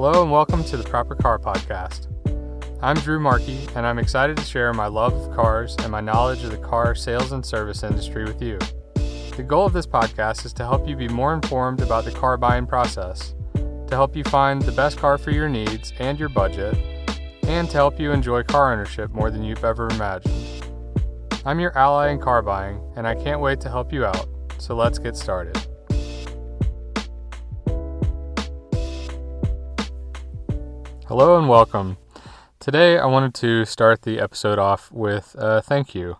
Hello and welcome to the Proper Car Podcast. I'm Drew Markey, and I'm excited to share my love of cars and my knowledge of the car sales and service industry with you. The goal of this podcast is to help you be more informed about the car buying process, to help you find the best car for your needs and your budget, and to help you enjoy car ownership more than you've ever imagined. I'm your ally in car buying, and I can't wait to help you out, so let's get started. Hello and welcome. Today I wanted to start the episode off with a thank you.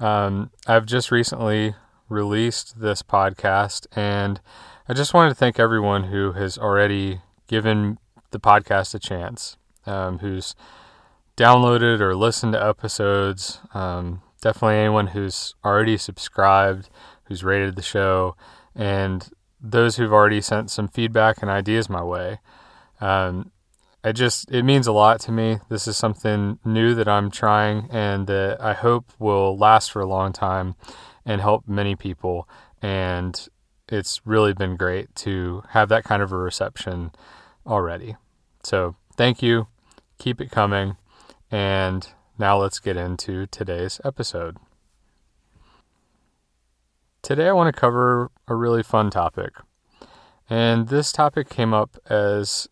Um, I've just recently released this podcast, and I just wanted to thank everyone who has already given the podcast a chance, um, who's downloaded or listened to episodes. Um, definitely anyone who's already subscribed, who's rated the show, and those who've already sent some feedback and ideas my way. Um, I just it means a lot to me. This is something new that I'm trying and that I hope will last for a long time and help many people and it's really been great to have that kind of a reception already. So, thank you. Keep it coming. And now let's get into today's episode. Today I want to cover a really fun topic. And this topic came up as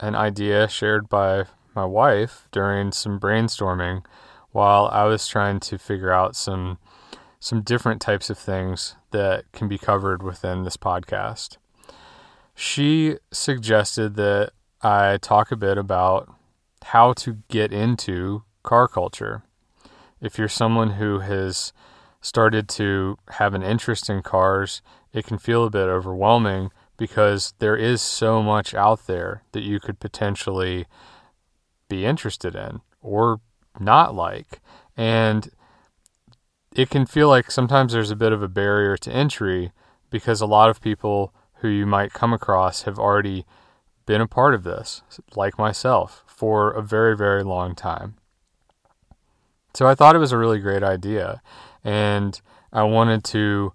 an idea shared by my wife during some brainstorming while I was trying to figure out some some different types of things that can be covered within this podcast. She suggested that I talk a bit about how to get into car culture. If you're someone who has started to have an interest in cars, it can feel a bit overwhelming because there is so much out there that you could potentially be interested in or not like. And it can feel like sometimes there's a bit of a barrier to entry because a lot of people who you might come across have already been a part of this, like myself, for a very, very long time. So I thought it was a really great idea. And I wanted to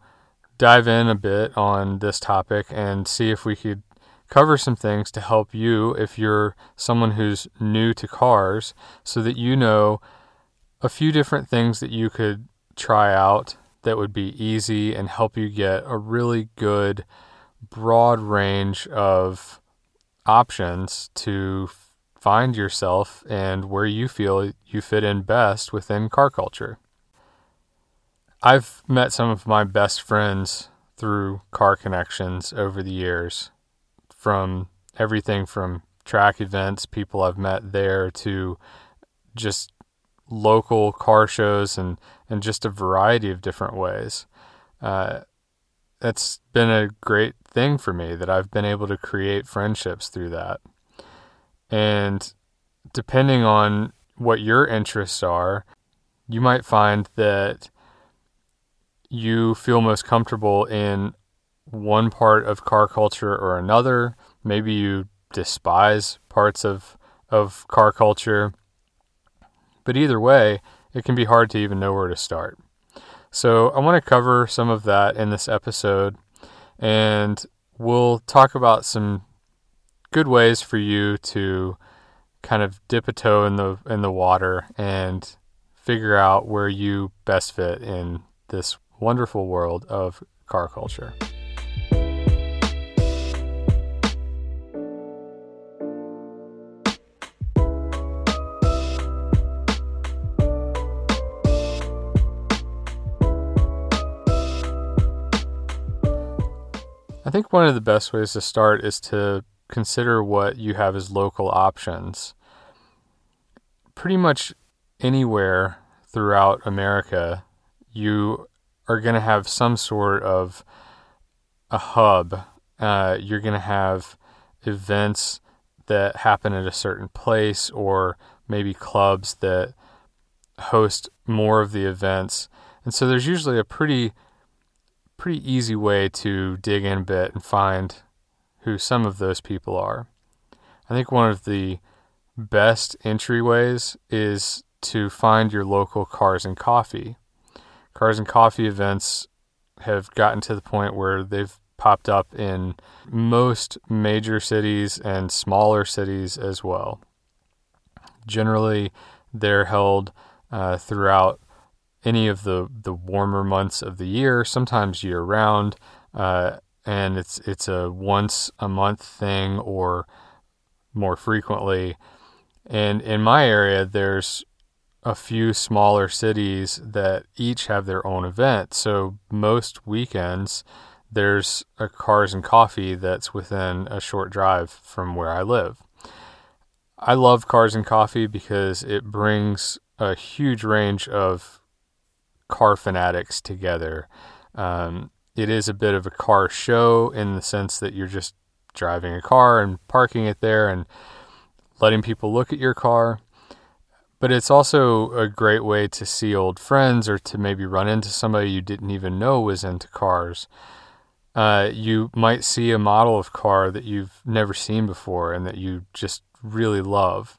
dive in a bit on this topic and see if we could cover some things to help you if you're someone who's new to cars so that you know a few different things that you could try out that would be easy and help you get a really good broad range of options to find yourself and where you feel you fit in best within car culture. I've met some of my best friends through car connections over the years, from everything from track events, people I've met there, to just local car shows and, and just a variety of different ways. Uh, that's been a great thing for me that I've been able to create friendships through that. And depending on what your interests are, you might find that you feel most comfortable in one part of car culture or another. Maybe you despise parts of of car culture. But either way, it can be hard to even know where to start. So, I want to cover some of that in this episode and we'll talk about some good ways for you to kind of dip a toe in the in the water and figure out where you best fit in this wonderful world of car culture. I think one of the best ways to start is to consider what you have as local options. Pretty much anywhere throughout America, you are going to have some sort of a hub. Uh, you're going to have events that happen at a certain place, or maybe clubs that host more of the events. And so there's usually a pretty pretty easy way to dig in a bit and find who some of those people are. I think one of the best entryways is to find your local cars and coffee cars and coffee events have gotten to the point where they've popped up in most major cities and smaller cities as well. Generally, they're held uh, throughout any of the, the warmer months of the year, sometimes year round, uh, and it's it's a once a month thing or more frequently. And in my area, there's a few smaller cities that each have their own event. So most weekends, there's a Cars and Coffee that's within a short drive from where I live. I love Cars and Coffee because it brings a huge range of car fanatics together. Um, it is a bit of a car show in the sense that you're just driving a car and parking it there and letting people look at your car. But it's also a great way to see old friends or to maybe run into somebody you didn't even know was into cars. Uh, you might see a model of car that you've never seen before and that you just really love.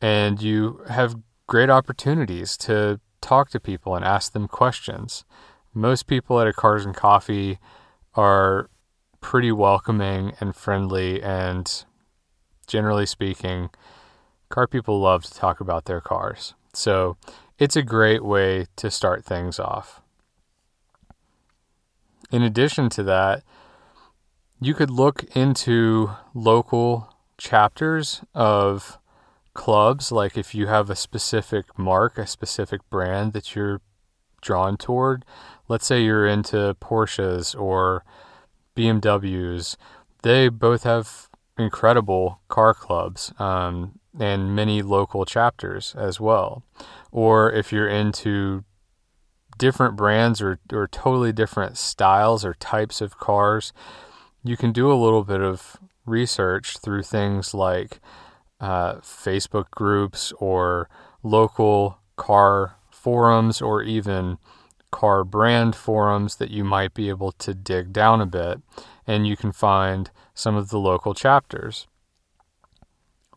And you have great opportunities to talk to people and ask them questions. Most people at a Cars and Coffee are pretty welcoming and friendly, and generally speaking, car people love to talk about their cars. So it's a great way to start things off. In addition to that, you could look into local chapters of clubs. Like if you have a specific marque, a specific brand that you're drawn toward, let's say you're into Porsches or BMWs, they both have incredible car clubs. Um, and many local chapters as well. Or if you're into different brands or, or totally different styles or types of cars, you can do a little bit of research through things like uh, Facebook groups or local car forums or even car brand forums that you might be able to dig down a bit and you can find some of the local chapters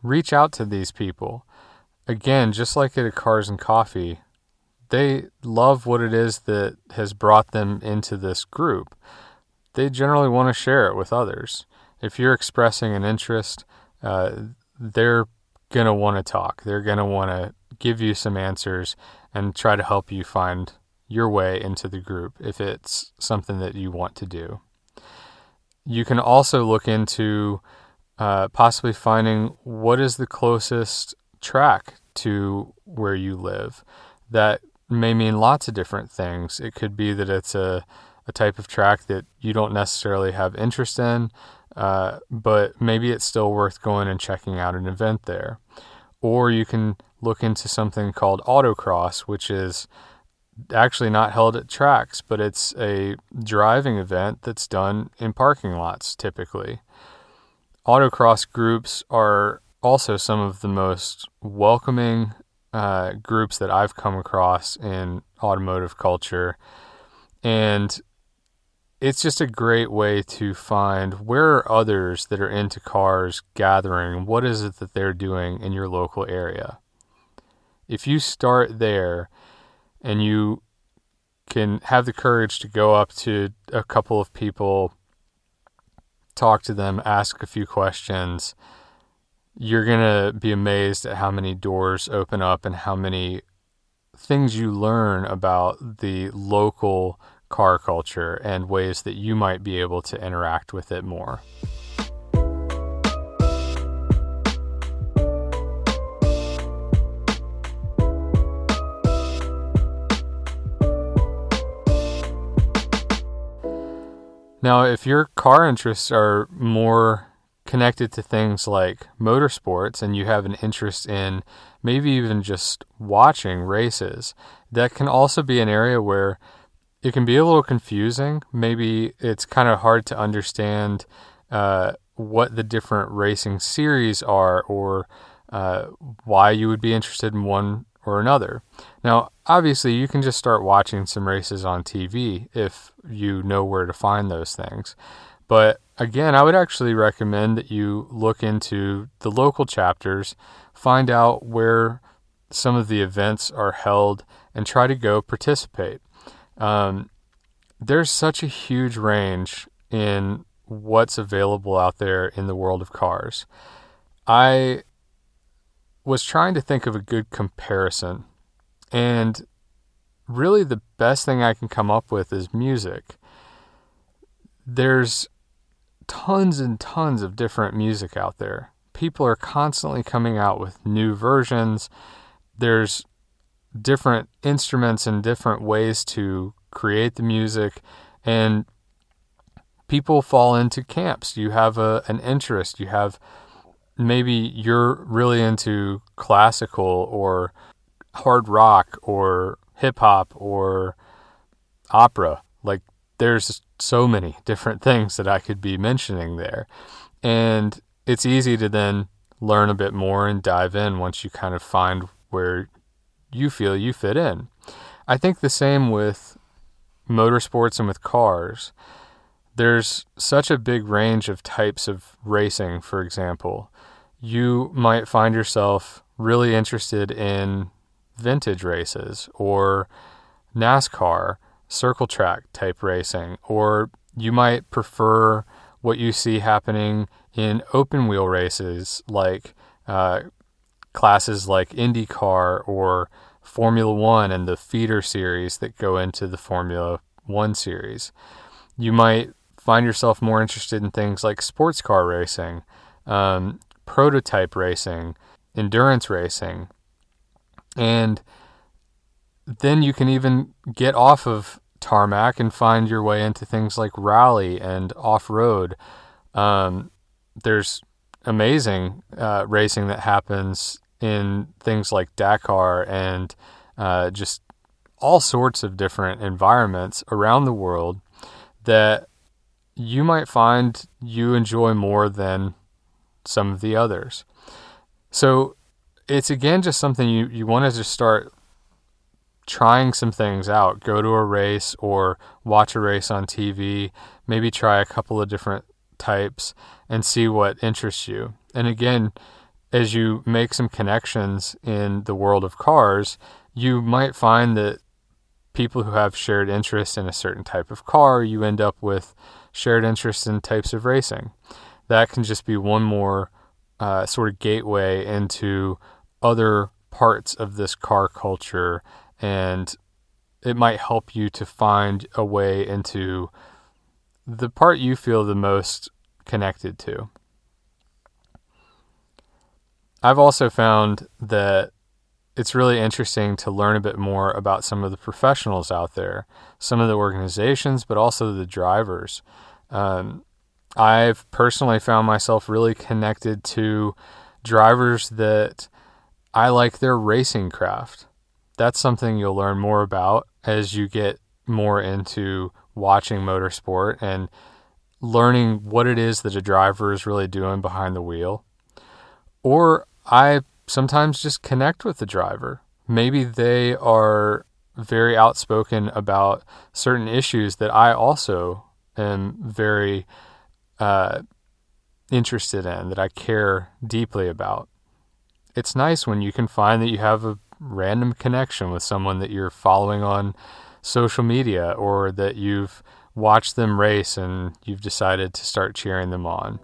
reach out to these people. Again, just like at Cars and Coffee, they love what it is that has brought them into this group. They generally want to share it with others. If you're expressing an interest, uh, they're going to want to talk. They're going to want to give you some answers and try to help you find your way into the group if it's something that you want to do. You can also look into uh, possibly finding what is the closest track to where you live. That may mean lots of different things. It could be that it's a, a type of track that you don't necessarily have interest in, uh, but maybe it's still worth going and checking out an event there. Or you can look into something called autocross, which is actually not held at tracks, but it's a driving event that's done in parking lots typically autocross groups are also some of the most welcoming uh, groups that I've come across in automotive culture. And it's just a great way to find where are others that are into cars gathering. What is it that they're doing in your local area? If you start there and you can have the courage to go up to a couple of people talk to them, ask a few questions, you're going to be amazed at how many doors open up and how many things you learn about the local car culture and ways that you might be able to interact with it more. Now, if your car interests are more connected to things like motorsports and you have an interest in maybe even just watching races, that can also be an area where it can be a little confusing. Maybe it's kind of hard to understand uh, what the different racing series are or uh, why you would be interested in one or another. Now, obviously, you can just start watching some races on TV if you know where to find those things. But again, I would actually recommend that you look into the local chapters, find out where some of the events are held, and try to go participate. Um, there's such a huge range in what's available out there in the world of cars. I was trying to think of a good comparison, and really the best thing I can come up with is music. There's tons and tons of different music out there. People are constantly coming out with new versions. There's different instruments and different ways to create the music and people fall into camps. You have a an interest, you have maybe you're really into classical or hard rock or hip hop or opera. Like there's so many different things that I could be mentioning there. And it's easy to then learn a bit more and dive in once you kind of find where you feel you fit in. I think the same with motorsports and with cars. There's such a big range of types of racing, for example. You might find yourself really interested in vintage races or NASCAR, circle track type racing, or you might prefer what you see happening in open wheel races like uh, classes like IndyCar or Formula One and the feeder series that go into the Formula One series. You might find yourself more interested in things like sports car racing, um, prototype racing, endurance racing, and then you can even get off of tarmac and find your way into things like rally and off road. Um, there's amazing uh, racing that happens in things like Dakar and uh, just all sorts of different environments around the world that you might find you enjoy more than some of the others. So it's again just something you, you want to just start trying some things out. Go to a race or watch a race on TV, maybe try a couple of different types and see what interests you. And again, as you make some connections in the world of cars, you might find that people who have shared interests in a certain type of car, you end up with shared interests in types of racing. That can just be one more uh, sort of gateway into other parts of this car culture, and it might help you to find a way into the part you feel the most connected to. I've also found that it's really interesting to learn a bit more about some of the professionals out there, some of the organizations, but also the drivers. Um, I've personally found myself really connected to drivers that I like their racing craft. That's something you'll learn more about as you get more into watching motorsport and learning what it is that a driver is really doing behind the wheel. Or I sometimes just connect with the driver. Maybe they are very outspoken about certain issues that I also am very uh, interested in, that I care deeply about. It's nice when you can find that you have a random connection with someone that you're following on social media or that you've watched them race and you've decided to start cheering them on.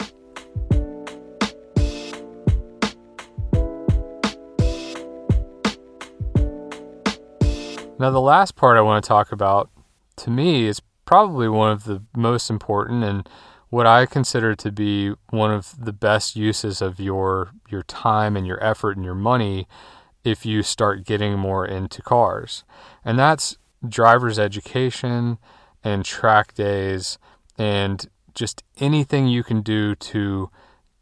Now, the last part I want to talk about to me is probably one of the most important and what I consider to be one of the best uses of your your time and your effort and your money if you start getting more into cars. And that's driver's education and track days and just anything you can do to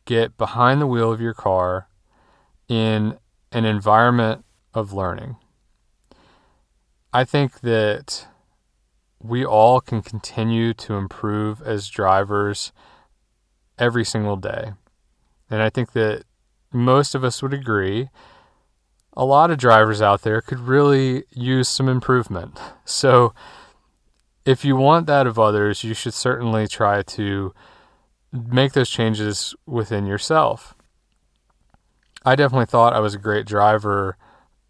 get behind the wheel of your car in an environment of learning. I think that we all can continue to improve as drivers every single day. And I think that most of us would agree a lot of drivers out there could really use some improvement. So, if you want that of others, you should certainly try to make those changes within yourself. I definitely thought I was a great driver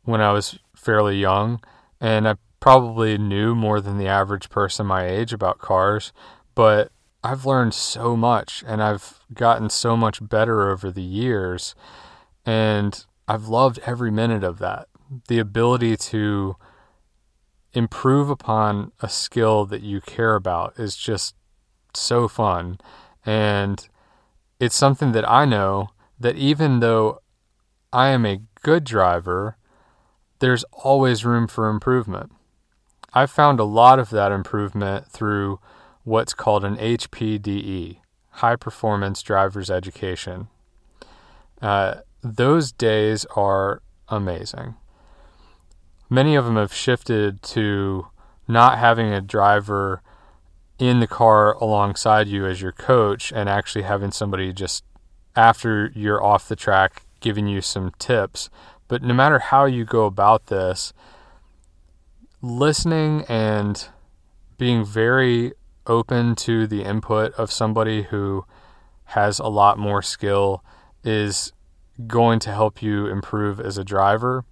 when I was fairly young and I probably knew more than the average person my age about cars, but I've learned so much and I've gotten so much better over the years. And I've loved every minute of that. The ability to improve upon a skill that you care about is just so fun. And it's something that I know that even though I am a good driver, there's always room for improvement. I've found a lot of that improvement through what's called an HPDE, High Performance Drivers Education. Uh, those days are amazing. Many of them have shifted to not having a driver in the car alongside you as your coach and actually having somebody just after you're off the track giving you some tips. But no matter how you go about this, listening and being very open to the input of somebody who has a lot more skill is going to help you improve as a driver.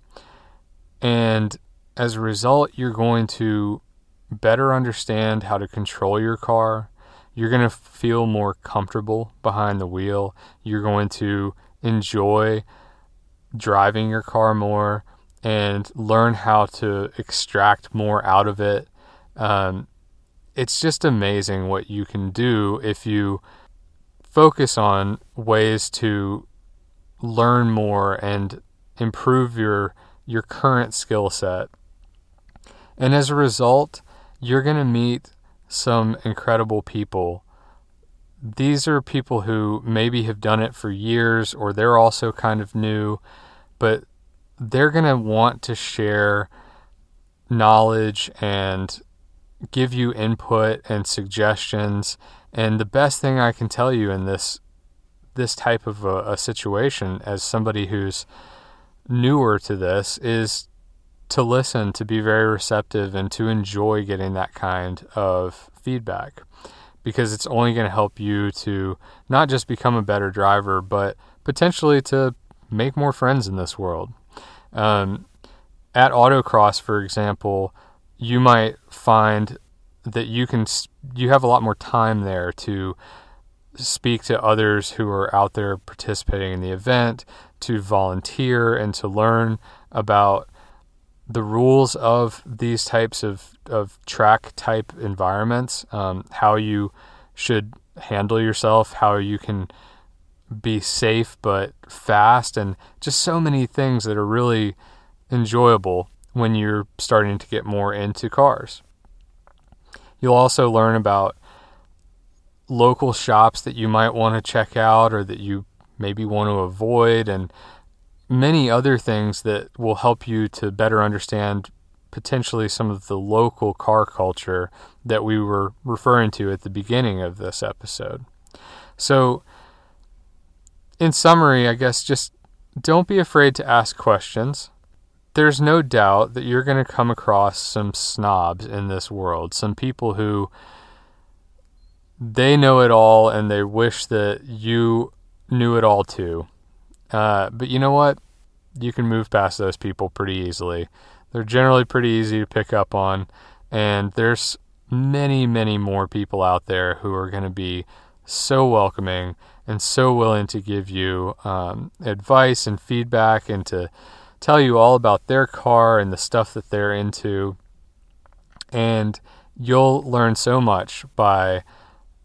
And as a result, you're going to better understand how to control your car. You're going to feel more comfortable behind the wheel. You're going to enjoy driving your car more and learn how to extract more out of it. Um, it's just amazing what you can do if you focus on ways to learn more and improve your your current skill set. And as a result, you're going to meet some incredible people. These are people who maybe have done it for years or they're also kind of new, but they're going to want to share knowledge and give you input and suggestions. And the best thing I can tell you in this this type of a, a situation as somebody who's newer to this is to listen, to be very receptive, and to enjoy getting that kind of feedback because it's only going to help you to not just become a better driver, but potentially to make more friends in this world. Um, at autocross, for example, you might find that you can you have a lot more time there to speak to others who are out there participating in the event, to volunteer and to learn about the rules of these types of, of track type environments, um, how you should handle yourself, how you can be safe but fast, and just so many things that are really enjoyable when you're starting to get more into cars. You'll also learn about local shops that you might want to check out or that you maybe want to avoid, and many other things that will help you to better understand potentially some of the local car culture that we were referring to at the beginning of this episode. So, in summary, I guess just don't be afraid to ask questions. There's no doubt that you're going to come across some snobs in this world, some people who they know it all and they wish that you knew it all too. Uh, but you know what? You can move past those people pretty easily. They're generally pretty easy to pick up on, and there's many, many more people out there who are going to be so welcoming and so willing to give you um, advice and feedback and to tell you all about their car and the stuff that they're into. And you'll learn so much by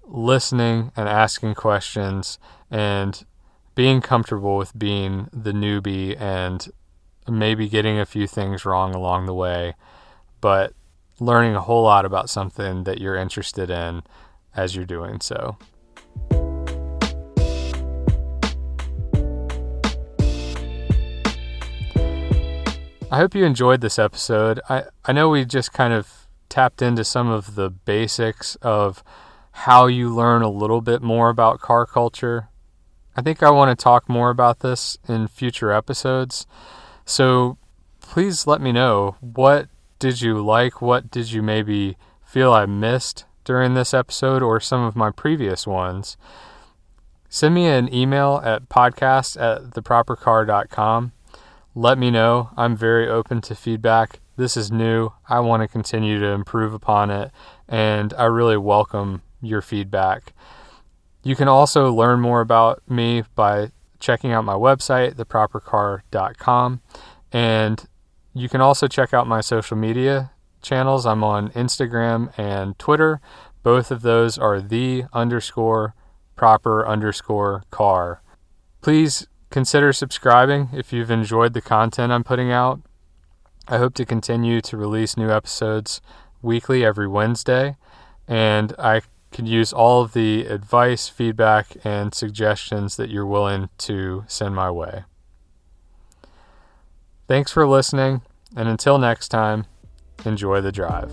listening and asking questions and being comfortable with being the newbie and maybe getting a few things wrong along the way, but learning a whole lot about something that you're interested in as you're doing so. I hope you enjoyed this episode. I, I know we just kind of tapped into some of the basics of how you learn a little bit more about car culture. I think I want to talk more about this in future episodes. So please let me know what did you like? What did you maybe feel I missed during this episode or some of my previous ones? Send me an email at podcast at thepropercar.com. Let me know. I'm very open to feedback. This is new. I want to continue to improve upon it, and I really welcome your feedback. You can also learn more about me by checking out my website, thepropercar.com, and you can also check out my social media channels. I'm on Instagram and Twitter. Both of those are the underscore proper underscore car. Please consider subscribing if you've enjoyed the content I'm putting out. I hope to continue to release new episodes weekly every Wednesday, and I could use all of the advice, feedback, and suggestions that you're willing to send my way. Thanks for listening, and until next time, enjoy the drive.